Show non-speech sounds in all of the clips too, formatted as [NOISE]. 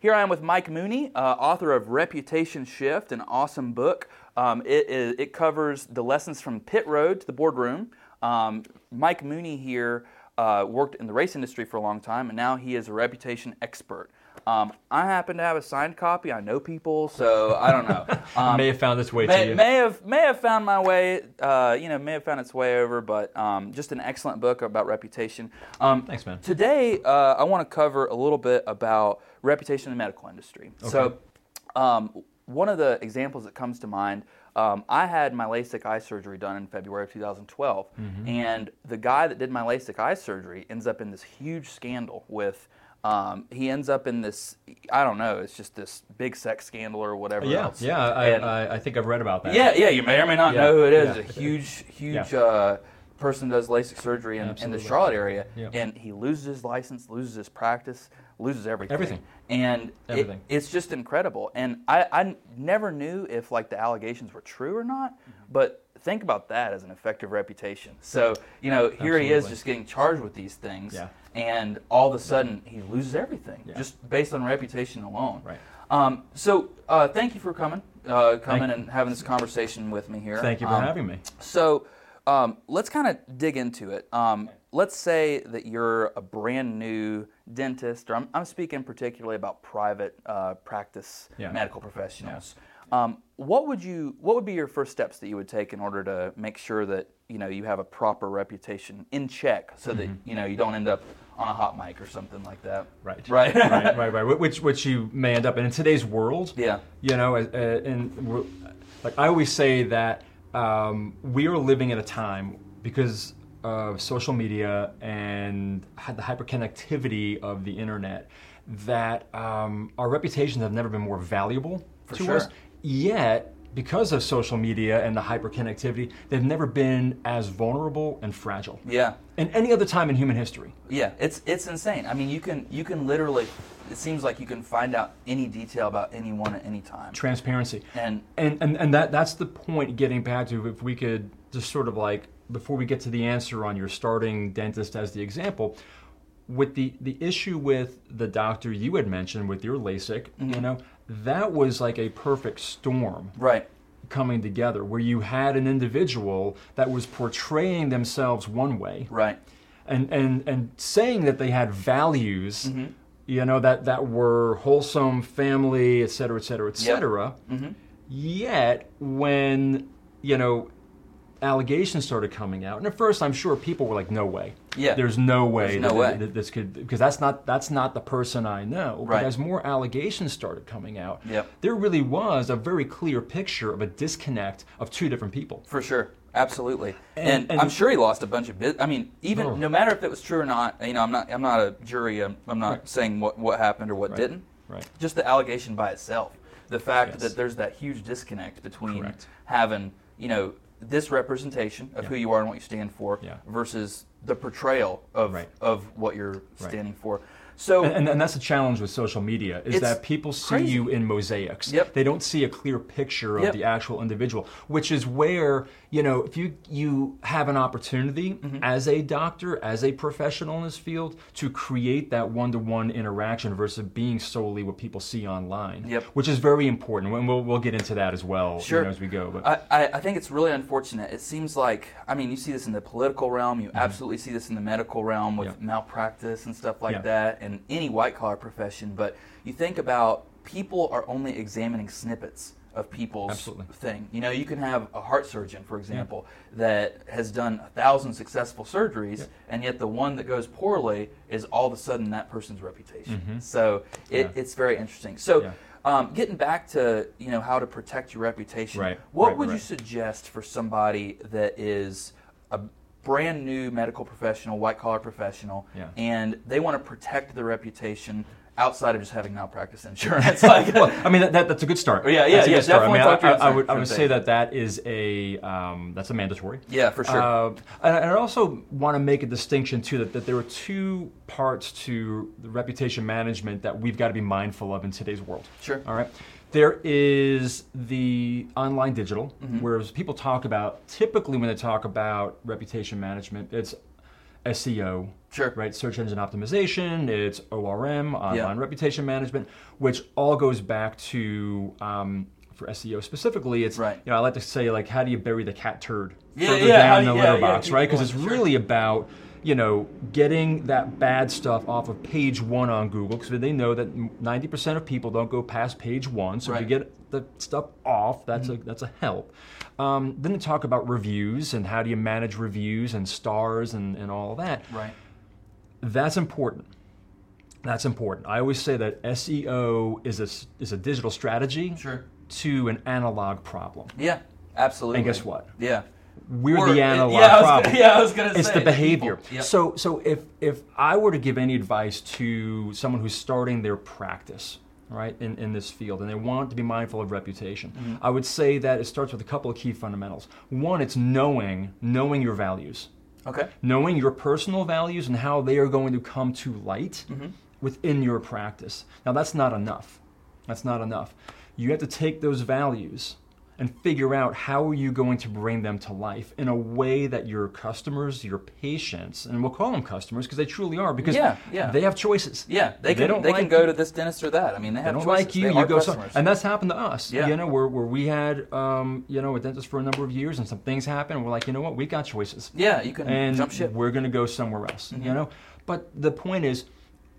here I am with Mike Mooney, uh, author of Reputation Shift, an awesome book. Um, it, it, it covers the lessons from pit road to the boardroom. Um, Mike Mooney here uh, worked in the race industry for a long time, and now he is a reputation expert. Um, I happen to have a signed copy. I know people, so I don't know. [LAUGHS] Um, may have found its way may, to you. may have may have found my way. Uh, you know, may have found its way over, but um, just an excellent book about reputation. Um, Thanks, man. Today, uh, I want to cover a little bit about reputation in the medical industry. So, um, one of the examples that comes to mind. Um, I had my LASIK eye surgery done in February of 2012, Mm-hmm. and the guy that did my LASIK eye surgery ends up in this huge scandal with. Um, he ends up in this. I don't know. It's just this big sex scandal or whatever yeah, else. yeah. I, I, I think I've read about that. yeah, yeah. You may or may not Yeah, know who it is. yeah. A huge, huge Yeah. uh, person does LASIK surgery in, in the Charlotte area, and he loses his license, loses his practice, loses everything. Everything. And it- it's just incredible. And I, I never knew if like the allegations were true or not, but think about that as an effective reputation. So you know, here he is just getting charged with these things, Yeah. and all of a sudden he loses everything Yeah. just based on reputation alone. Right. Um, so uh, thank you for coming, uh, coming Thank- and having this conversation with me here. Thank you for Um, having me. So um, let's kind of dig into it. Let's say that you're a brand new dentist, or I'm, I'm speaking particularly about private uh, practice Yeah. medical professionals. Um, what would you? What would be your first steps that you would take in order to make sure that you know you have a proper reputation in check, so that you know you don't end up on a hot mic or something like that? Right. Right. right, right, [LAUGHS] right. Which, which you may end up in. In today's world, Yeah. you know, uh, and we're, like I always say that um, we are living at a time because of social media and had the hyperconnectivity of the internet that um, our reputations have never been more valuable For to sure. us. Yet, because of social media and the hyperconnectivity, they've never been as vulnerable and fragile. Yeah. In any other time in human history. Yeah, it's it's insane. I mean, you can you can literally. It seems like you can find out any detail about anyone at any time. Transparency. And And, and and that that's the point getting back to if we could just sort of like before we get to the answer on your starting dentist as the example with the the issue with the doctor you had mentioned with your LASIK you know that was like a perfect storm right, coming together where you had an individual that was portraying themselves one way right, and and and saying that they had values Mm-hmm. you know that that were wholesome family et cetera et cetera et cetera. Mm-hmm. yet when you know allegations started coming out and at first i'm sure people were like no way Yeah. there's no way There's no that, way. that this could because that's not that's not the person i know Right. but as more allegations started coming out Yep. there really was a very clear picture of a disconnect of two different people for sure, absolutely. And, And- and- I'm sure he lost a bunch of. Bit, I mean, even Oh. no matter if it was true or not. You know, I'm not I'm not a jury. I'm, I'm not Right. saying what what happened or what Right. didn't. Right. Just the allegation by itself, the fact Yes. that there's that huge disconnect between Correct. having you know this representation of Yeah. who you are and what you stand for Yeah. versus the portrayal of Right. of what you're Right. standing for. So And, and, and that's the challenge with social media is that people see crazy. you in mosaics. Yep. They don't see a clear picture of Yep. the actual individual, which is where you know if you you have an opportunity Mm-hmm. as a doctor, as a professional in this field, to create that one-to-one interaction versus being solely what people see online. Yep. Which is very important, and we'll we'll get into that as well you Sure. know, as we go. But I, I, think it's really unfortunate. It seems like, I mean, you see this in the political realm, you absolutely see this in the medical realm with Mm-hmm. Malpractice and stuff like Yeah. that, and any white collar profession. But you think about people are only examining snippets of people's Absolutely. thing. You know, you can have a heart surgeon, for example, that has done a thousand successful surgeries, Yeah. and yet the one that goes poorly is all of a sudden that person's reputation. So it, Mm-hmm. Yeah. it's very interesting. So. Yeah. Um, getting back to you know how to protect your reputation, Right, what right, would you suggest for somebody that is a brand new medical professional, white collar professional, Yeah. and they want to protect their reputation outside of just having malpractice [LAUGHS] insurance? [LAUGHS] like, well, I mean that, that, that's a good start. Yeah, yeah, yeah, start. I mean, definitely I, I, I would I would say that that is a um, that's a mandatory. yeah, for sure. Uh, and and I also want to make a distinction too that, that there are two parts to the reputation management that we've got to be mindful of in today's world. Sure. All right. There is the online digital, Mm-hmm. whereas people talk about typically when they talk about reputation management, it's SEO, Sure. right? Search engine optimization, it's ORM, online Yeah. reputation management, which all goes back to um, for SEO specifically. It's Right. you know I like to say like how do you bury the cat turd Yeah, further yeah, down the yeah, litter box, right? Because it's sure. really about you know getting that bad stuff off of page one on Google because they know that ninety percent of people don't go past page one. So if you Mm-hmm. get the stuff off, that's a that's a help. Um, then to talk about reviews and how do you manage reviews and stars and, and all that. Right. That's important. That's important. I always say that SEO is a, is a digital strategy Sure. to an analog problem. Yeah. Absolutely. And guess what? Yeah. We're Or- the analog yeah, problem. Gonna, yeah, I was gonna it's say the people. behavior. Yep. So, so if if I were to give any advice to someone who's starting their practice, right, in, in this field, and they want to be mindful of reputation, Mm-hmm. I would say that it starts with a couple of key fundamentals. One, it's knowing knowing your values, okay. knowing your personal values and how they are going to come to light Mm-hmm. within your practice. Now, that's not enough. That's not enough. You have to take those values and figure out how are you going to bring them to life in a way that your customers, your patients, and we'll call them customers because they truly are because Yeah, yeah. they have choices. Yeah, they They can don't they can go to this dentist or that. I mean, they They have don't choices. like you, They you go customers. and that's happened to us. Yeah. You know, where, where we had, um, you know, a dentist for a number of years, and some things happened. We're like, you know what, we got choices yeah, you can and jump ship. Mm-hmm. we're going to go somewhere else you know but the point is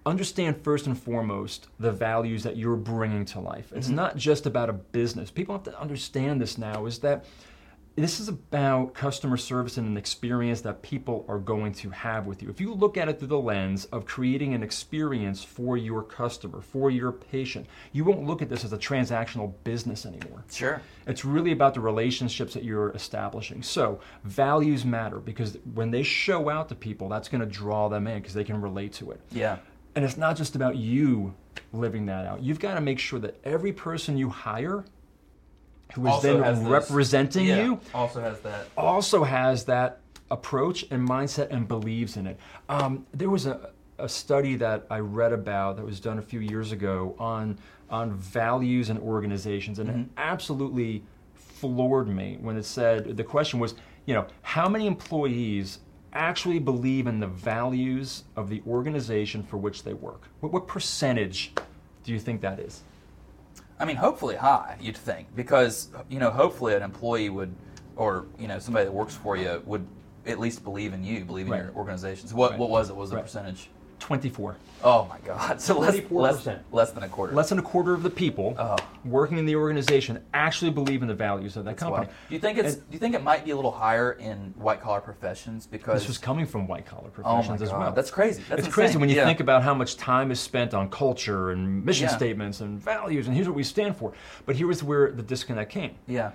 understand first and foremost the values that you're bringing to life Mm-hmm. it's not just about a business people have to understand this now is that this is about customer service and an experience that people are going to have with you. If you look at it through the lens of creating an experience for your customer, for your patient, you won't look at this as a transactional business anymore. Sure. It's really about the relationships that you're establishing. So, values matter because when they show out to people, that's going to draw them in because they can relate to it. Yeah. And it's not just about you living that out. You've got to make sure that every person you hire who is Also then representing yeah, you Also has that. also has that approach and mindset and believes in it. Um, there was a, a study that I read about that was done a few years ago on on values and organizations, and it absolutely floored me when it said the question was, you know, how many employees actually believe in the values of the organization for which they work? What, what percentage do you think that is? I mean, hopefully high, you'd think, because you know, hopefully an employee would, or you know, somebody that works for you would at least believe in you, believe in Right. your organizations. What Right. what was it? What was the Right. percentage? 24. Oh my God! [LAUGHS] So less less, 24%. less than a quarter. Less than a quarter of the people Oh. working in the organization actually believe in the values of that That's company. wild. Do you think it's? And- do you think it might be a little higher in white collar professions because? This was coming from white collar oh professions God, as well. that's crazy. That's it's crazy when you Yeah. think about how much time is spent on culture and mission Yeah. statements and values and here's what we stand for. But here was where the disconnect came. Yeah.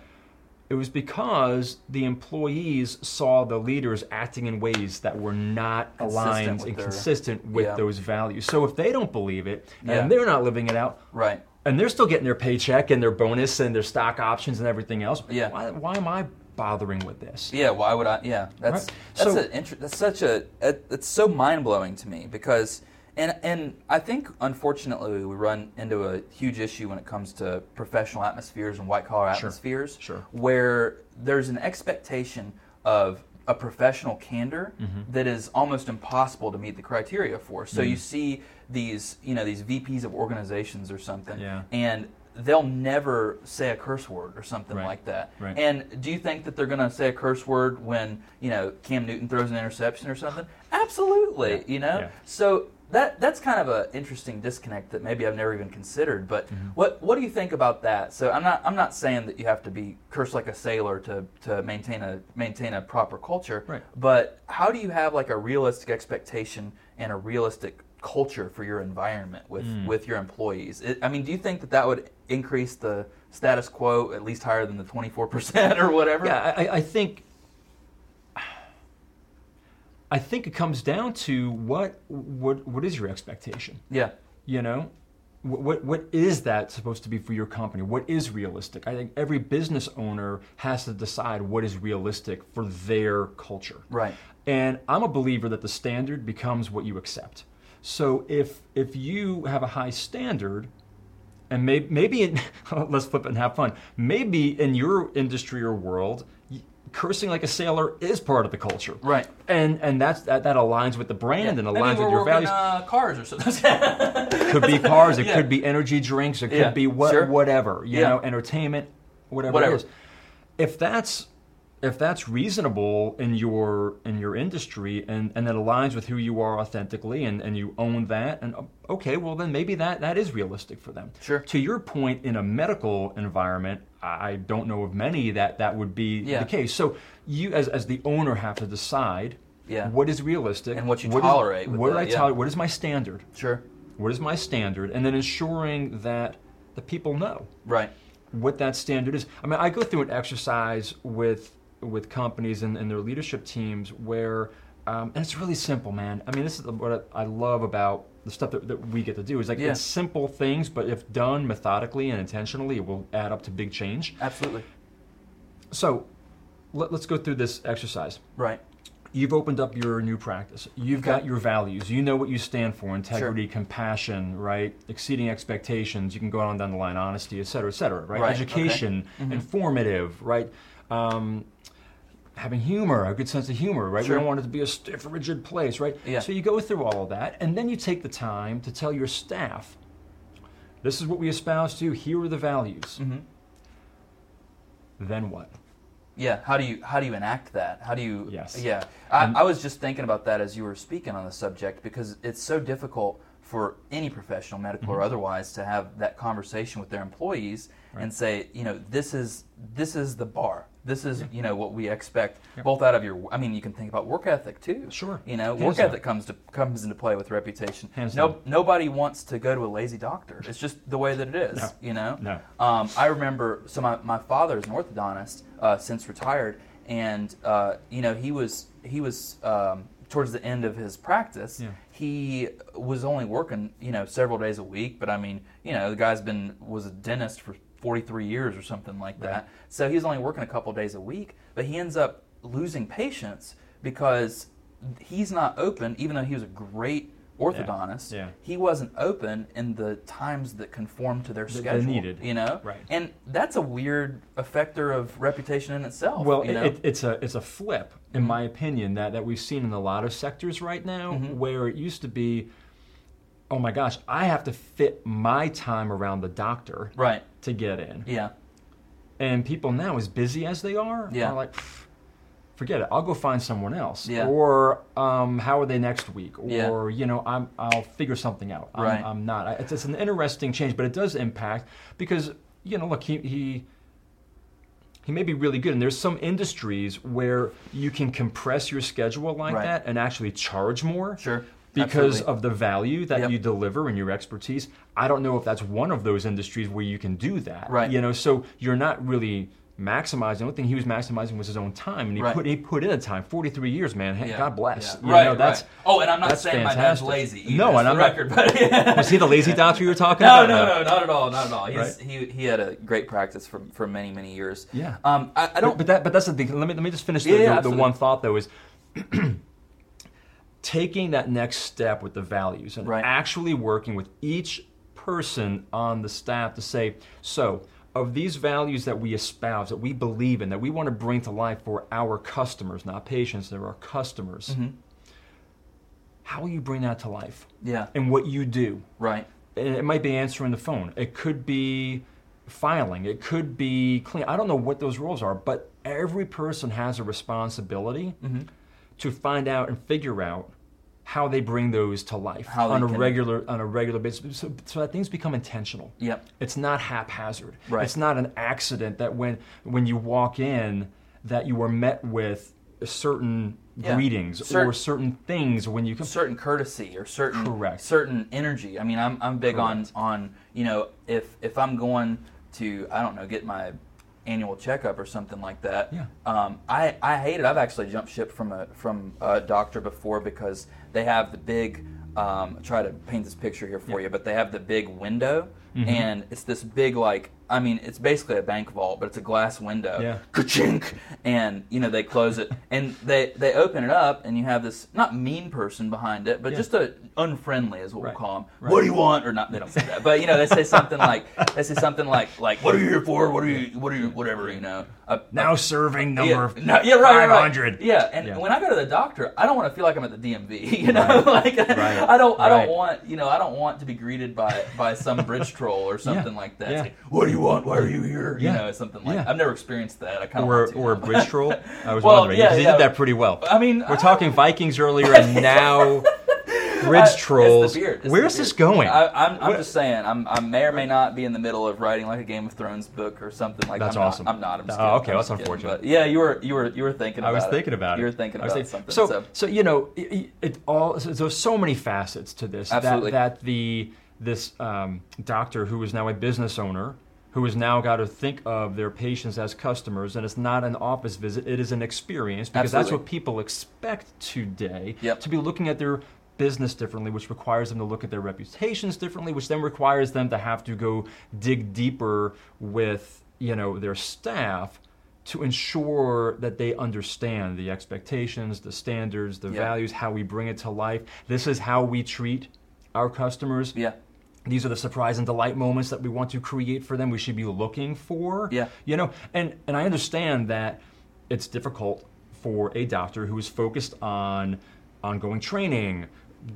It was because the employees saw the leaders acting in ways that were not Consistent aligned and their- consistent with Yeah. those values. So if they don't believe it Yeah. and they're not living it out, Right. and they're still getting their paycheck and their bonus and their stock options and everything else, Yeah. why, why am I bothering with this? Yeah, why would I? Yeah, that's Right. that's So- a inter- that's such a it's so mind blowing to me because and and I think unfortunately we run into a huge issue when it comes to professional atmospheres and white collar Sure. atmospheres, Sure. where there's an expectation of a professional candor Mm-hmm. that is almost impossible to meet the criteria for. So Mm. you see these you know these VPs of organizations or something, Yeah. and they'll never say a curse word or something Right. like that. Right. And do you think that they're going to say a curse word when you know Cam Newton throws an interception or something? Absolutely. Yeah. You know. Yeah. So that that's kind of an interesting disconnect that maybe I've never even considered. But Mm-hmm. what what do you think about that? So I'm not I'm not saying that you have to be cursed like a sailor to to maintain a maintain a proper culture. Right. But how do you have like a realistic expectation and a realistic culture for your environment with Mm. with your employees? It, I mean, do you think that that would increase the status quo at least higher than the 24% [LAUGHS] or whatever? Yeah, I, I think. I think it comes down to what what what is your expectation? Yeah. You know, what what, what is that supposed to be for your company? What is realistic? I think every business owner has to decide what is realistic for their culture. Right. And I'm a believer that the standard becomes what you accept. So if if you have a high standard, and may, maybe in, [LAUGHS] let's flip it and have fun. Maybe in your industry or world, cursing like a sailor is part of the culture. Right. And and that's that, that aligns with the brand and Maybe aligns with your values. Uh, cars or something. could be [LAUGHS] cars, it Yeah. could be energy drinks, it could Yeah, be what, sure. whatever, you Yeah. know, entertainment, whatever, Whatever. it is. If that's if that's reasonable in your in your industry and and that aligns with who you are authentically and and you own that and uh, okay, well then maybe that that is realistic for them. Sure. To your point in a medical environment, I don't know of many that that would be Yeah. the case. So you as as the owner have to decide Yeah. what is realistic And what you is- tolerate with what that, I yeah. tolerate? What is my standard? sure. What is my standard? And then ensuring that the people know Right. what that standard is. I mean, I go through an exercise with with companies and, and their leadership teams where, um, and it's really simple, man. I mean, this is what I love about the stuff that, that we get to do. Is like Yeah. it's simple things, but if done methodically and intentionally, it will add up to big change. Absolutely. So, let, let's go through this exercise. Right. You've opened up your new practice. You've Okay. got your values. You know what you stand for integrity, compassion, right? Exceeding expectations. You can go on down the line, honesty, et cetera, et cetera, right? Right, okay. Education, informative, right? Um, having humor, a good sense of humor, right? Sure. We don't want it to be a stiff, rigid place, right? Yeah. So you go through all of that, and then you take the time to tell your staff this is what we espouse to, here are the values. Mm-hmm. Then what? Yeah. How do you how do you enact that? How do you? Yes. Yeah. I, And- I was just thinking about that as you were speaking on the subject because it's so difficult for any professional, medical Mm-hmm. or otherwise, to have that conversation with their employees and say, you know, this is this is the bar. This is you know what we expect both out of your. I mean, you can think about work ethic too. Sure. You know, Hands work down. ethic comes to comes into play with reputation. Hands no, down. nobody wants to go to a lazy doctor. It's just the way that it is. No. You know. No. Um, I remember, so my, my father is an orthodontist, uh, since retired, and uh, you know he was he was um, towards the end of his practice. Yeah. He was only working you know several days a week, but I mean you know the guy's been was a dentist for 43 years or something like that. So he was only working a couple days a week, but he ends up losing patients because he's not open, even though he was a great orthodontist. Yeah. He wasn't open in the times that conformed to their That they schedule. needed. You know, Right. and that's a weird effector of reputation in itself. Well, you know? it, it's a it's a flip, in Mm-hmm. my opinion, that, that we've seen in a lot of sectors right now, Mm-hmm. where it used to be, oh my gosh, I have to fit my time around the doctor right. to get in, Yeah. and people now, as busy as they are, Yeah. are like. Forget it. I'll go find someone else. Yeah. Or um, how are they next week? Or Yeah. you know, I'm I'll figure something out. I'm, Right. I'm not. I- It's, it's an interesting change, but it does impact because you know, look, he, he he may be really good. And there's some industries where you can compress your schedule like Right. that and actually charge more. Sure. Because Absolutely. of the value that Yep. you deliver and your expertise. I don't know if that's one of those industries where you can do that. Right. You know, so you're not really maximizing. The only thing he was maximizing was his own time, and he Right. put he put in a time. Forty three years, man. Hey, Yeah. God bless. Yeah. You right. know, that's, right. Oh, and I'm not saying my dad's lazy. Either, No, and I'm not- record, but yeah. [LAUGHS] Was he the lazy doctor you were talking No, about? no, no, no, not at all, not at all. Right. He he had a great practice for for many many years. Yeah. Um, I, I don't. but that but that's the thing. Let me let me just finish the, the, the one thought though is [CLEARS THROAT] taking that next step with the values and Right. actually working with each person on the staff to say, so of these values that we espouse, that we believe in, that we want to bring to life for our customers, not patients, they're our customers. Mm-hmm. How will you bring that to life? yeah. And what you do Right. and it might be answering the phone. It could be filing. It could be clean. I don't know what those roles are, but every person has a responsibility Mm-hmm. To find out and figure out how they bring those to life How on a can- regular on a regular basis, so, so that things become intentional. Yep. It's not haphazard. Right. It's not an accident that when when you walk in that you are met with certain Yeah. greetings Cer- or certain things when you come. certain courtesy or certain Correct. certain energy. I mean, I'm I'm big Correct. on on you know if if I'm going to I don't know get my annual checkup or something like that. Yeah. Um, I I hate it. I've actually jumped ship from a from a doctor before because they have the big. Um, try to paint this picture here for Yeah. you, but they have the big window, Mhm. and it's this big like I mean, it's basically a bank vault, but it's a glass window. Yeah. [LAUGHS] Ka-chink! And you know they close it, [LAUGHS] and they they open it up, and you have this not mean person behind it, but Yeah. just a unfriendly is what Right. we'll call them. Right. What do you want? Or not? They don't say that, but you know they say something [LAUGHS] like they say something like like What are you here for? What are you? What are you? Whatever you know. A- Now serving yeah, number no, yeah, right, right, right. 500. Yeah, and Yeah. when I go to the doctor, I don't want to feel like I'm at the DMV. You know, like Right. I don't, I don't want, you know, I don't want to be greeted by by some bridge troll or something like that. Yeah. like, what do you want? Why are you here? You know, something like. Yeah. I've never experienced that. I kind of Or, want to. or a bridge troll. [LAUGHS] I was Well, wondering. yeah, because he did that pretty well. I mean, We're I- talking Vikings [LAUGHS] earlier, and now bridge trolls. It's the beard. It's Where's this going? I, I'm, I'm just saying. I'm, I may or may not be in the middle of writing like a Game of Thrones book or something like. That. That's I'm not- awesome. I'm not. I'm just Oh, kidding. okay, I'm that's kidding. unfortunate. But yeah, you were, you were, you were thinking. About I was it. thinking about it. You were thinking about thinking- something. So, So, so you know, it all. So there's so many facets to this. Absolutely. That, that the this um, doctor who is now a business owner. Who has now got to think of their patients as customers, and it's not an office visit; it is an experience because that's what people expect today. Yep. To be looking at their business differently, which requires them to look at their reputations differently, which then requires them to have to go dig deeper with you know their staff to ensure that they understand the expectations, the standards, the Yeah. values, how we bring it to life. This is how we treat our customers. yeah, These are the surprise and delight moments that we want to create for them. We should be looking for. Yeah. You know, and and I understand that it's difficult for a doctor who is focused on ongoing training,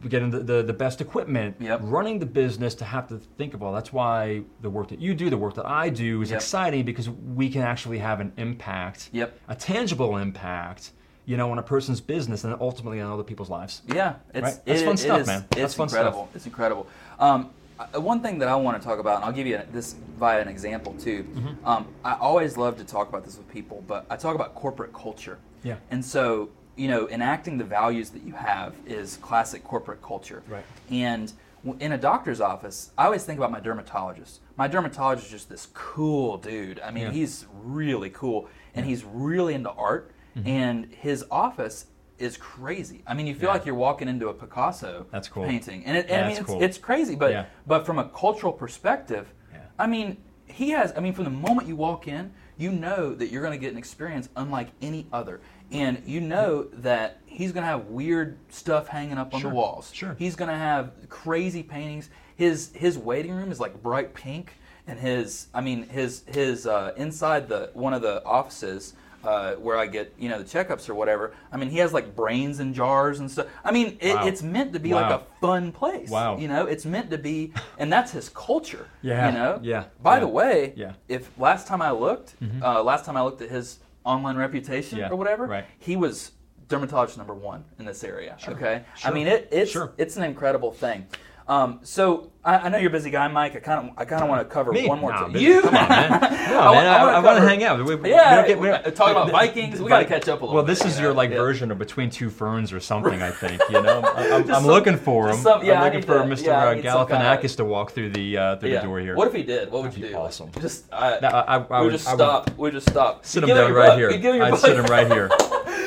getting the, the, the best equipment, Yep. running the business to have to think of all. That's why the work that you do, the work that I do is Yep. exciting because we can actually have an impact, Yep. a tangible impact, you know, on a person's business and ultimately on other people's lives. Yeah, it's Right? That's it- fun it stuff, is- man. It's That's fun stuff. incredible. It's incredible. Um, one thing that I want to talk about, and I'll give you this via an example too. Mm-hmm. Um, I always love to talk about this with people, but I talk about corporate culture. Yeah. And so, you know, enacting the values that you have is classic corporate culture. Right. And in a doctor's office, I always think about my dermatologist. My dermatologist is just this cool dude. I mean, Yeah. he's really cool, and he's really into art, Mm-hmm. and his office is crazy. I mean, you feel Yeah. like you're walking into a Picasso That's cool. painting, and, it, and I mean, it's, cool. it's crazy. But Yeah. but from a cultural perspective, Yeah. I mean, he has. I mean, from the moment you walk in, you know that you're going to get an experience unlike any other, and you know that he's going to have weird stuff hanging up on Sure. the walls. Sure. He's going to have crazy paintings. His his waiting room is like bright pink, and his I mean his his uh, inside the one of the offices. Uh, where I get you know the checkups or whatever. I mean, he has like brains in jars and stuff. I mean, it, Wow. it's meant to be like a fun place. Wow. You know, it's meant to be, and that's his culture. Yeah, You know. yeah, By yeah, the way, yeah. if last time I looked, uh, last time I looked at his online reputation Yeah, or whatever, right. he was dermatologist number one in this area. Okay. Sure, I mean, it, it's sure. it's an incredible thing. Um, so I, I know you're a busy guy, Mike. I kind of I kind of want to cover Me? one more. Nah, time. You Come on, man. [LAUGHS] On, I man. I, I want to hang out. We, we Yeah, don't get- we we're talking about Vikings. We gotta catch up a little Well, bit, this you is know? your like Yeah. version of between two ferns or something. I think you know. [LAUGHS] I'm, I'm some- looking for him. some- yeah, I'm looking for to- Mr. yeah, uh, kinda- Galifianakis to walk through the uh, through the door here. What if he did? What would That'd you do? awesome. Just I, No, I, I, I we would just stop. We just stop. Sit him down right here. you give your I'd sit him right here. [LAUGHS]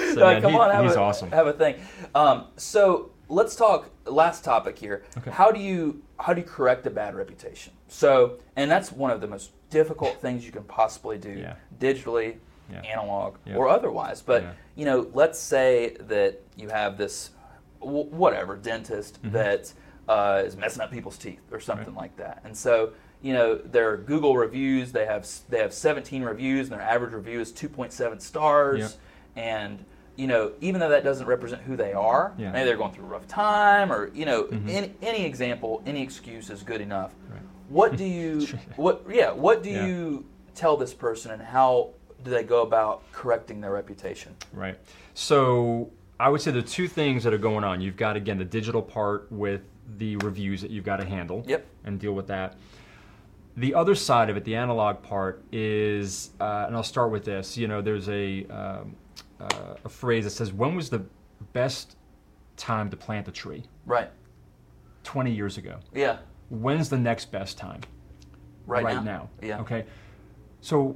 Uh, come on, have he's a, awesome. Have a thing. Um, so let's talk. Last topic here. Okay. How do you how do you correct a bad reputation? So, and that's one of the most difficult things you can possibly do, Yeah. digitally, Yeah. analog, Yeah. or otherwise. But you know, let's say that you have this w- whatever dentist Mm-hmm. that uh, is messing up people's teeth or something like that, and so. You know their Google reviews. They have they have 17 reviews, and their average review is 2.7 stars. And you know, even though that doesn't represent who they are, Yeah. maybe they're going through a rough time, or you know, Mhm. any, any example, any excuse is good enough. Right. What do [LAUGHS] you, what, yeah, what do Yeah. you tell this person, and how do they go about correcting their reputation? Right. So I would say the two things that are going on. You've got again the digital part with the reviews that you've got to handle Yep. and deal with that. The other side of it, the analog part, is, uh, and I'll start with this. You know, there's a um, uh, a phrase that says, "When was the best time to plant a tree?" Right. 20 years ago. Yeah. When's the next best time? Right, now. Yeah. Okay. So,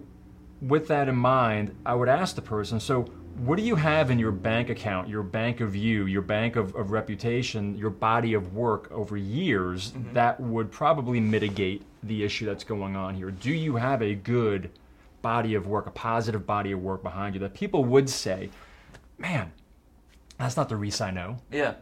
with that in mind, I would ask the person, so what do you have in your bank account, your bank of you, your bank of, of reputation, your body of work over years Mm-hmm. that would probably mitigate the issue that's going on here? Do you have a good body of work, a positive body of work behind you that people would say, man, that's not the Reese I know. Yeah.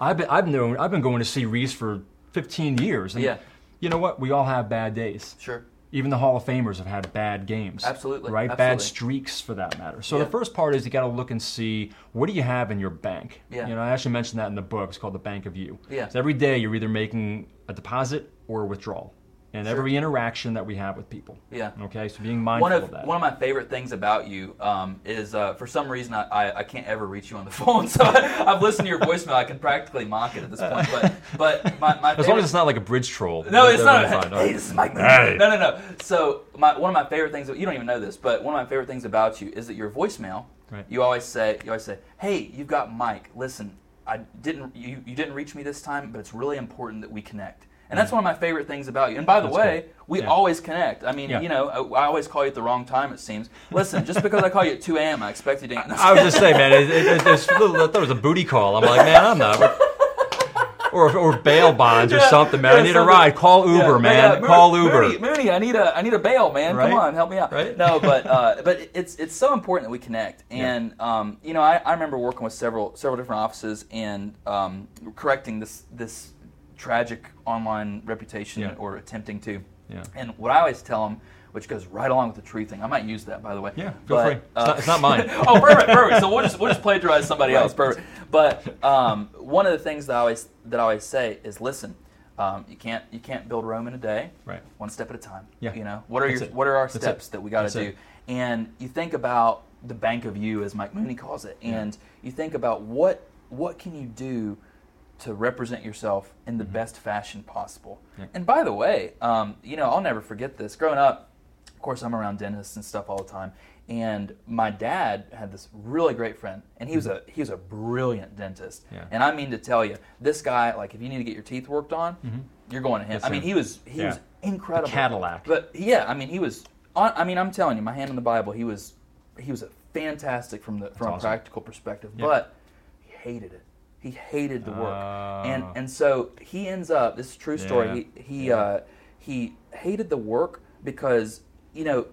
I've been, I've known, I've been going to see Reese for 15 years. And Yeah. You know what? We all have bad days. Sure. Even the Hall of Famers have had bad games. Absolutely, Right? Bad streaks for that matter. So Yeah. the first part is you got to look and see what do you have in your bank. Yeah. You know, I actually mentioned that in the book. It's called The Bank of You. Yeah. So every day you're either making a deposit or a withdrawal. And Sure. every interaction that we have with people. Yeah. Okay? So being mindful One of, of that. one of my favorite things about you um, is uh, for some reason I, I, I can't ever reach you on the [LAUGHS] phone, so I, I've listened to your voicemail. I can practically mock it at this point. But but my, my as long as it's not like a bridge troll. No, it's not. Fine. Hey, this is Mike. Hey. No, no, no. So my, one of my favorite things. You don't even know this, but one of my favorite things about you is that your voicemail. Right. You always say, you always say, "Hey, you've got Mike. Listen, I didn't. You, you didn't reach me this time, but it's really important that we connect." And that's one of my favorite things about you. And by the Mm. That's way, cool. we Yeah. always connect. I mean, Yeah. you know, I, I always call you at the wrong time. It seems. Listen, just because I call you at 2 a.m., I expect you to. I was just saying, man, it, it, it, I thought it was a booty call. I'm like, man, I'm not. Or, or bail bonds or something, man. yeah, I need a ride. Call Uber, Yeah, man. yeah, Mooney- Call Uber. Mooney, Mooney, I need a I need a bail, man. Right? Come on, help me out. Right? No, but uh, but it's it's so important that we connect. And um, you know, I, I remember working with several several different offices and um, correcting this this tragic online reputation Yeah. or attempting to. Yeah. And what I always tell them, which goes right along with the tree thing, I might use that by the way. Yeah, feel but, free. It's, uh, not, it's not mine. [LAUGHS] oh, perfect, perfect. So we'll just we'll just plagiarize [LAUGHS] somebody Right. else. Perfect. But um, one of the things that I always that I always say is, listen, um, you can't you can't build Rome in a day. Right. One step at a time. Yeah. You know what are That's your it. what are our That's it. steps that we got to do? it. And you think about the bank of you, as Mike Mooney calls it, and you think about what what can you do to represent yourself in the best fashion possible. Mm-hmm. Yeah. And by the way, um, you know I'll never forget this. Growing up, of course, I'm around dentists and stuff all the time. And my dad had this really great friend, and he was a he was a brilliant dentist. Mm-hmm. Yeah. And I mean to tell you, this guy, like, if you need to get your teeth worked on, you're going to him. That's I mean, him. he was he Yeah. was incredible. Cadillac. But yeah, I mean, he was. On, I mean, I'm telling you, my hand on the Bible, he was he was a fantastic from the from a practical perspective. Yeah. But he hated it. He hated the work, and Oh. and so he ends up. This is a true story. Yeah. He he Yeah. uh, he hated the work because you know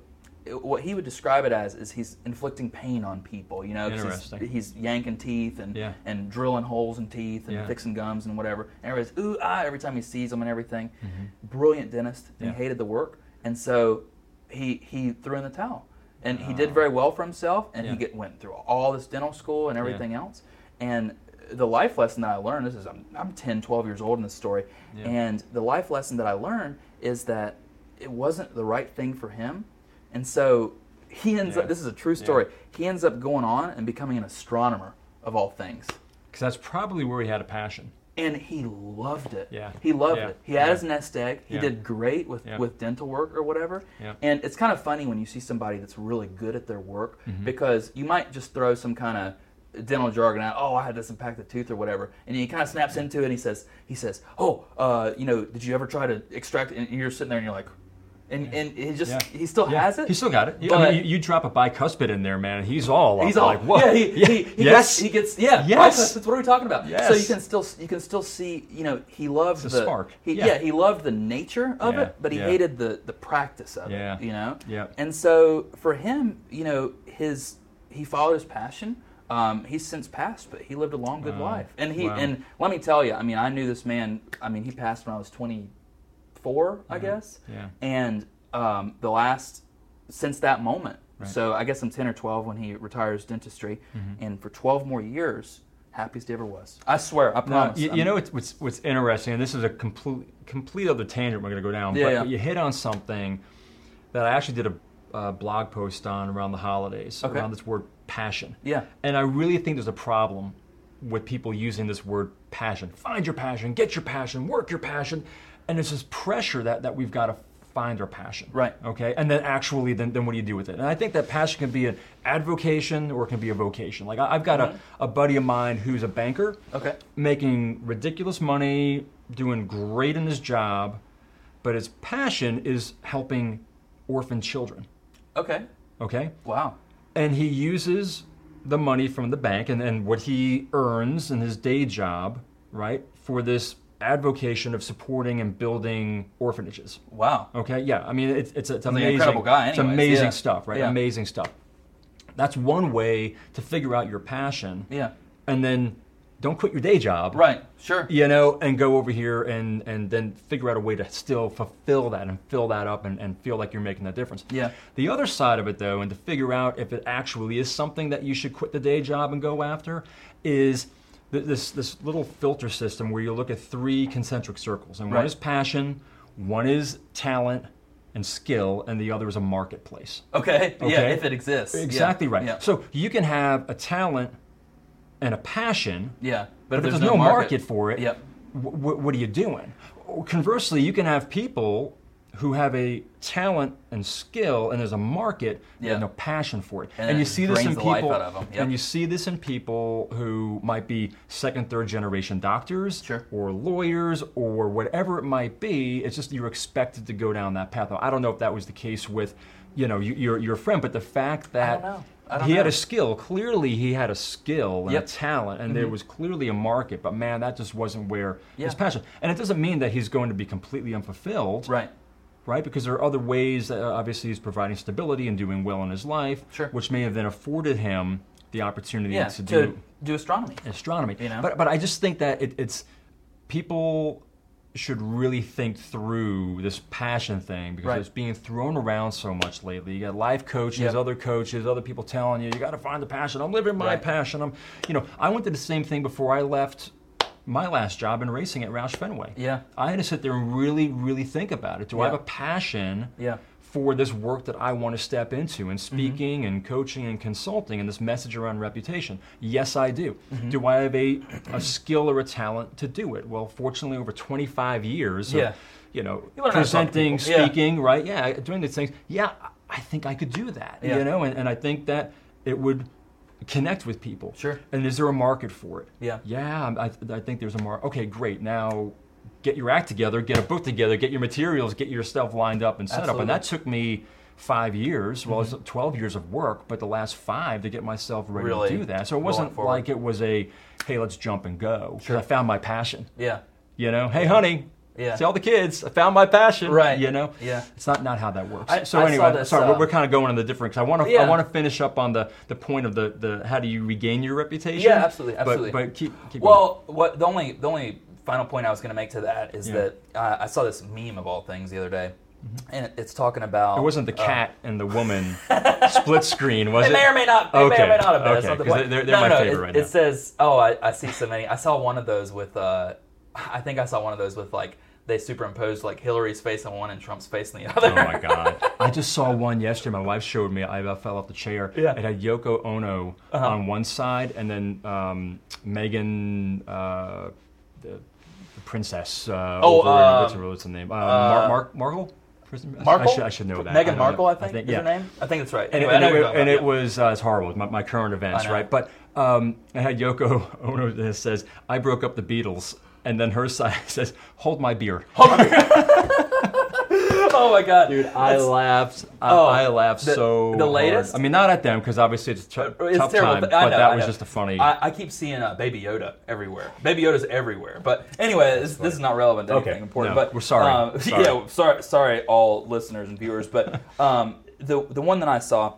what he would describe it as is he's inflicting pain on people. You know. He's, he's yanking teeth and Yeah. and drilling holes in teeth and Yeah. fixing gums and whatever. And everybody's ooh ah every time he sees them and everything. Brilliant dentist. And Mm-hmm. Yeah. he hated the work, and so he he threw in the towel. And he did Oh. very well for himself, and he get, went through all this dental school and everything else. And the life lesson that I learned, this is, I'm, I'm 10, 12 years old in this story, Yeah. and the life lesson that I learned is that it wasn't the right thing for him. And so he ends Yeah. up, this is a true story, he ends up going on and becoming an astronomer of all things. Because that's probably where he had a passion. And he loved it. Yeah. He loved Yeah. it. He had Yeah. his nest egg. He Yeah. did great with, Yeah. with dental work or whatever. Yeah. And it's kind of funny when you see somebody that's really good at their work Mm-hmm. because you might just throw some kind of dental jargon out. Oh, I had this impacted tooth or whatever, and he kind of snaps into it. and He says, he says, oh, uh, you know, did you ever try to extract? it? And you're sitting there and you're like, and and he just Yeah. he still Yeah. has it. He still got it. I mean, you, you drop a bicuspid in there, man, he's all He's all like, what? Yeah, he, he, he yes. Gets, he gets yeah. Yes. What are we talking about? Yes. So you can still you can still see you know he loved It's the spark. He, Yeah. yeah. he loved the nature of Yeah, it, but he yeah. hated the the practice of Yeah. it. You know. Yeah. And so for him, you know, his he followed his passion. Um, he's since passed, but he lived a long, good Wow. life. And he Wow. and let me tell you, I mean, I knew this man. I mean, he passed when I was twenty four, I guess. Mm-hmm. Yeah. And um, the last since that moment. Right. So I guess I'm 10 or 12 when he retires dentistry, Mm-hmm. and for 12 more years, happiest he ever was. I swear, I Now, promise. you, you know what's, what's what's interesting, and this is a complete complete other tangent we're going to go down. Yeah, but, yeah. but you hit on something that I actually did a uh, blog post on around the holidays Okay. around this word passion. Yeah. And I really think there's a problem with people using this word passion. Find your passion, get your passion, work your passion, and there's this pressure that that we've got to find our passion. Right. Okay. And then actually, then, then what do you do with it? And I think that passion can be an advocation or it can be a vocation. Like I, I've got a, a buddy of mine who's a banker Okay. making ridiculous money, doing great in his job, but his passion is helping orphan children. Okay. Okay? Wow. And he uses the money from the bank and, and what he earns in his day job, right, for this advocation of supporting and building orphanages. Wow. Okay, yeah, I mean it's it's, it's an amazing, incredible guy it's amazing yeah. stuff, right? Yeah. Amazing stuff. That's one way to figure out your passion, Yeah. and then don't quit your day job, Right. Sure. you know, and go over here and and then figure out a way to still fulfill that and fill that up and, and feel like you're making that difference. Yeah. The other side of it though, and to figure out if it actually is something that you should quit the day job and go after, is th- this this little filter system where you look at three concentric circles, and one is passion, one is talent and skill, and the other is a marketplace. Okay. Yeah. If it exists. Yeah. Exactly right. Yeah. So you can have a talent and a passion, yeah. but, if there's there's, no market, for it, Yep. wh- wh- what are you doing? Conversely, you can have people who have a talent and skill, and there's a market, but Yeah. have no passion for it. And And, you see this in people, life out of 'em. Yep. and you see this in people who might be second, third generation doctors, Sure. or lawyers, or whatever it might be. It's just you're expected to go down that path. I don't know if that was the case with, you know, your your friend, but the fact that know. He had a skill. Clearly, he had a skill and Yep. a talent, and there was clearly a market. But man, that just wasn't where Yeah. his passion. And it doesn't mean that he's going to be completely unfulfilled, Right. right? Because there are other ways. That, uh, obviously, he's providing stability and doing well in his life, Sure. which may have then afforded him the opportunity Yeah. to To do do astronomy. astronomy. You know? But but I just think that it, it's people should really think through this passion thing because Right. it's being thrown around so much lately. You got life coaches, Yep. other coaches, other people telling you you got to find the passion. I'm living my Right. passion. I'm you know I went through the same thing before I left my last job in racing at Roush Fenway. Yeah. I had to sit there and really really think about it. Do I have a passion? Yeah. For this work that I want to step into Mm-hmm. in speaking and coaching and consulting and this message around reputation? Yes, I do. Mm-hmm. Do I have a, a skill or a talent to do it? Well, fortunately, over 25 years Yeah. of, you know, You wanna know some presenting, people. Yeah. speaking, right? Yeah, doing these things. Yeah, I think I could do that, Yeah. you know, and, and I think that it would connect with people. Sure. And is there a market for it? Yeah. Yeah, I, I think there's a market. Okay, great. Now get your act together, get a book together, get your materials, get your stuff lined up and set up. And that took me five years. Well, Mm-hmm. it's 12 years of work, but the last five to get myself ready Really to do that. So it wasn't like it was a, hey, let's jump and go. Sure. I found my passion. Yeah. You know, hey, honey. Yeah. See all the kids. I found my passion. Right. You know. Yeah. It's not not how that works. I- so I anyway, this, sorry, uh, we're, we're kind of going on the different. Cause I want to Yeah. I want to finish up on the the point of the the how do you regain your reputation? Yeah, absolutely, absolutely. But, keep keep going. Well, what the only the only final point I was going to make to that is Yeah. that uh, I saw this meme of all things the other day, and it's talking about Mm-hmm. It wasn't the uh, cat and the woman [LAUGHS] split screen, was It it? may or may not. It may Okay, or may not have been. That's okay, not the point. they're- they're no, my no, favorite it, right it says, "Oh, I, I see so many." I saw one of those with. Uh, I think I saw one of those with like they superimposed like Hillary's face on one and Trump's face on the other. Oh my god! I just saw [LAUGHS] one yesterday. My wife showed me. I about fell off the chair. Yeah. It had Yoko Ono Uh-huh. on one side, and then um, Meghan, uh, the princess. Uh, Oh, over uh, what's her, what's her name? Uh, Mar- Mark Markle. Markle. I should, I should know that. Meghan I Markle. I think, is yeah. her name. I think that's right. And, Anyway, it, and, I it, who you're wa- talking and it was uh, it's horrible. My, my current events, right? But um, it had Yoko [LAUGHS] Ono that says, "I broke up the Beatles," and then her [LAUGHS] side says, "Hold my beer." [LAUGHS] [LAUGHS] oh my god, Dude, I That's- laughed. I, Oh, I laughed the- so. the hard. latest? I mean, not at them because obviously it's a t- It's tough terrible. time. I But know, that was just a funny. I, I keep seeing uh, Baby Yoda everywhere. Baby Yoda's everywhere. But anyway, this, this is not relevant to Okay, anything important. no, but we're sorry. um, [LAUGHS] Sorry. Yeah, sorry, sorry, all listeners and viewers. But [LAUGHS] um, the the one that I saw,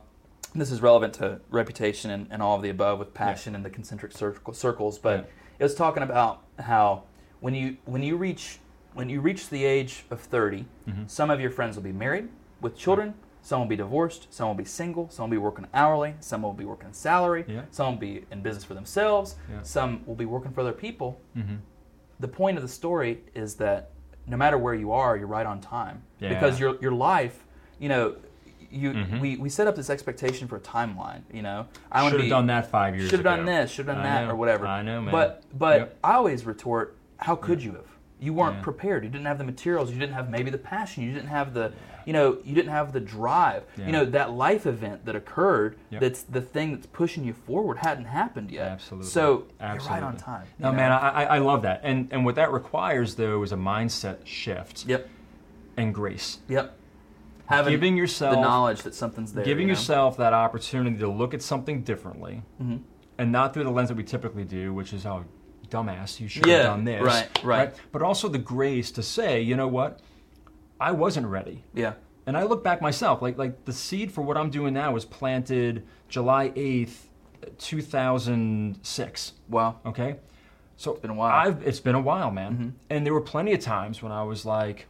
this is relevant to reputation and, and all of the above with passion and the concentric circle, circles. But Yeah. it was talking about how when you when you reach when you reach the age of 30 Mm-hmm. some of your friends will be married with children. Some will be divorced. Some will be single. Some will be working hourly. Some will be working salary. Yeah. Some will be in business for themselves. Yeah. Some will be working for other people. Mhm. The point of the story is that no matter where you are, you're right on time Yeah. because your your life, you know, you Mhm. we, we set up this expectation for a timeline. You know, I Should have be done that five years should have done this, should have done I that, know. or whatever. I know, man. But but Yep. I always retort, how could you have? You weren't Yeah. prepared. You didn't have the materials. You didn't have maybe the passion. You didn't have the, you know, you didn't have the drive. Yeah. You know, that life event that occurred. Yep. That's the thing that's pushing you forward hadn't happened yet. Absolutely. So you're right on time. No, know? man, I, I I love that, and and what that requires though is a mindset shift Yep. and grace. Yep. Having giving yourself the knowledge that something's there. giving you know? yourself that opportunity to look at something differently, Mm-hmm. and not through the lens that we typically do, which is oh, dumbass, you should Yeah, have done this, right, right. But also the grace to say, you know what, I wasn't ready. Yeah. And I look back myself, like like the seed for what I'm doing now was planted July 8th, 2006. Wow. Okay, so it's been a while. Mm-hmm. I've, it's been a while, man. And there were plenty of times when I was like,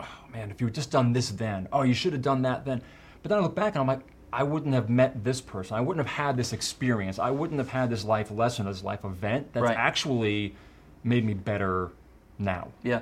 "Oh man, if you had just done this then, oh, you should have done that then." But then I look back and I'm like, I wouldn't have met this person. I wouldn't have had this experience. I wouldn't have had this life lesson, this life event that's Right. actually made me better now Yeah.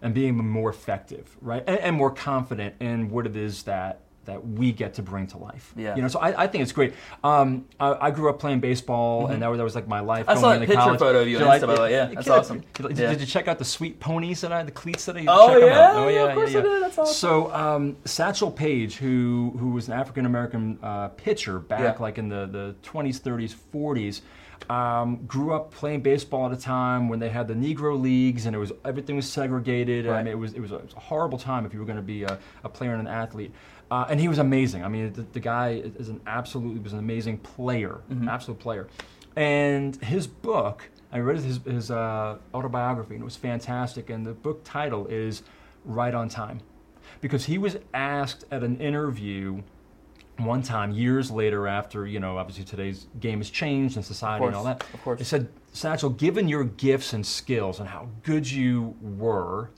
and being more effective, right, and, and more confident in what it is that that we get to bring to life. Yeah. you know. So I, I think it's great. Um, I, I grew up playing baseball, and that was, that was like my life. Mm-hmm. I going saw into picture college. photo of you Did on Insta, by the way. Yeah, that's did I- awesome. Did, Yeah. did you check out the sweet ponies that I, the cleats that I? Oh, check yeah? out. oh yeah, Of course yeah, I did. That's awesome. So um, Satchel Paige, who who was an African American uh, pitcher back Yeah. like in the the 20s, 30s, 40s. Um, grew up playing baseball at a time when they had the Negro leagues and it was everything was segregated. I mean, it was it was, a, it was a horrible time if you were going to be a, a player and an athlete. Uh, and he was amazing. I mean, the, the guy is an absolutely was an amazing player, Mm-hmm. absolute player. And his book, I read his his uh, autobiography, and it was fantastic. And the book title is Right on Time, because he was asked at an interview one time years later after you know obviously today's game has changed and society and all that of course. they said satchel given your gifts and skills and how good you were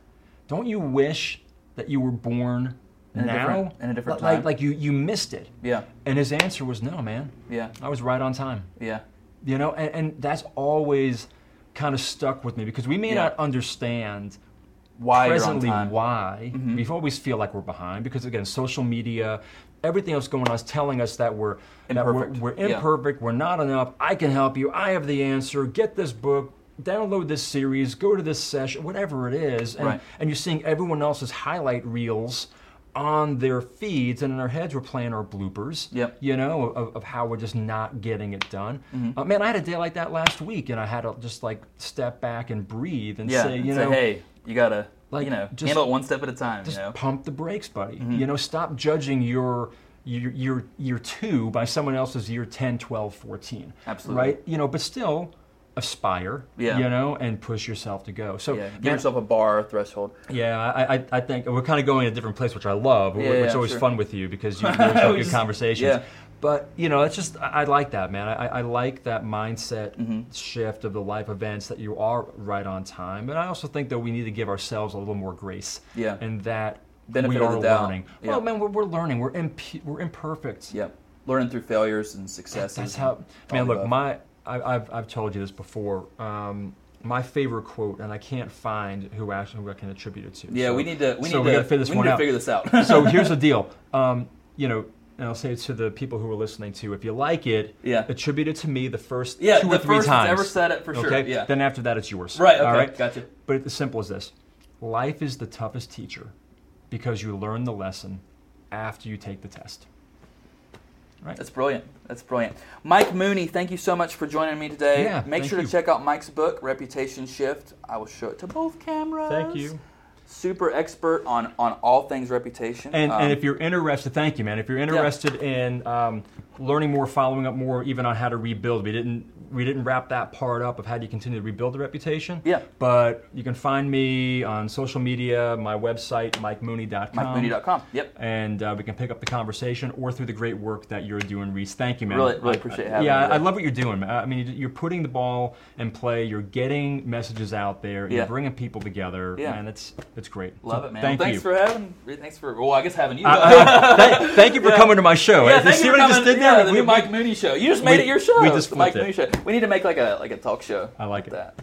don't you wish that you were born In a now in a different like, time? like you you missed it Yeah. and his answer was no man Yeah. i was right on time Yeah. you know and, and that's always kind of stuck with me because we may Yeah. not understand Why presently you're on time. why Mhm. we always feel like we're behind because again social media everything else going on is telling us that we're that we're, Imperfect. we're Yeah. we're not enough i can help you i have the answer get this book download this series go to this session whatever it is and, Right. and you're seeing everyone else's highlight reels on their feeds and in our heads we're playing our bloopers Yep. you know of, of how we're just not getting it done Mm-hmm. uh, man i had a day like that last week and i had to just like step back and breathe and Yeah. say and you say, know hey, you gotta, like, you know, just- handle it one step at a time. just you know. pump the brakes, buddy. Mm-hmm. You know, stop judging your your your year 2 by someone else's year 10, 12, 14. Absolutely. Right? You know, but still aspire, Yeah. you know, and push yourself to go. So Yeah. Give man, yourself a bar threshold. yeah, I, I, I think we're kind of going a different place, which I love, yeah, which Yeah, is always sure. fun with you because you [LAUGHS] you have good conversations. yeah. But you know, it's just I, I like that, man. I, I like that mindset Mm-hmm. shift of the life events that you are right on time. And I also think that we need to give ourselves a little more grace. Yeah. And that Benefit we are learning. Yeah. Well, man, we're, we're learning. We're imp- we're imperfect. yeah Learning through failures and successes. That's how. Man, look, above. my I, I've I've told you this before. Um, my favorite quote, and I can't find who actually who I can attribute it to. Yeah, So- we need to. We so need we to. gotta figure this we need to figure this out. so [LAUGHS] here's the deal. Um, you know, and I'll say it to the people who are listening to. If you like it, Yeah. attribute it to me the first yeah, two the or three first times. ever said it for sure. okay. Yeah. Then after that, it's yours. right. Okay. All right. Gotcha. But it's as simple as this: life is the toughest teacher because you learn the lesson after you take the test. Right. That's brilliant. That's brilliant. Mike Mooney, thank you so much for joining me today. Yeah, Make sure you. to check out Mike's book, Reputation Shift. I will show it to both cameras. Thank you. Super expert on on all things reputation. And, Um, and if you're interested, thank you, man. If you're interested in um, learning more, following up more, even on how to rebuild, we didn't we didn't wrap that part up of how do you continue to rebuild the reputation. Yeah. But you can find me on social media, my website, MikeMooney.com. MikeMooney.com. Yep. And uh, we can pick up the conversation or through the great work that you're doing, Reese. Thank you, man. Really- really appreciate having Yeah, me I love what you're doing. man. I mean, you're putting the ball in play. You're getting messages out there. Yeah. You're bringing people together. Yeah. and it's it's great. Love So it, man. Thank well, thanks you. for having. Thanks for. Well, I guess having you. I- I- [LAUGHS] thank, thank you for Yeah. coming to my show. yeah, You see what I just did there? Yeah, the We- new Mike Mooney show. You just made we- it your show. we just the Mike flipped Mooney show. We need to make like a like a talk show. I like it. that.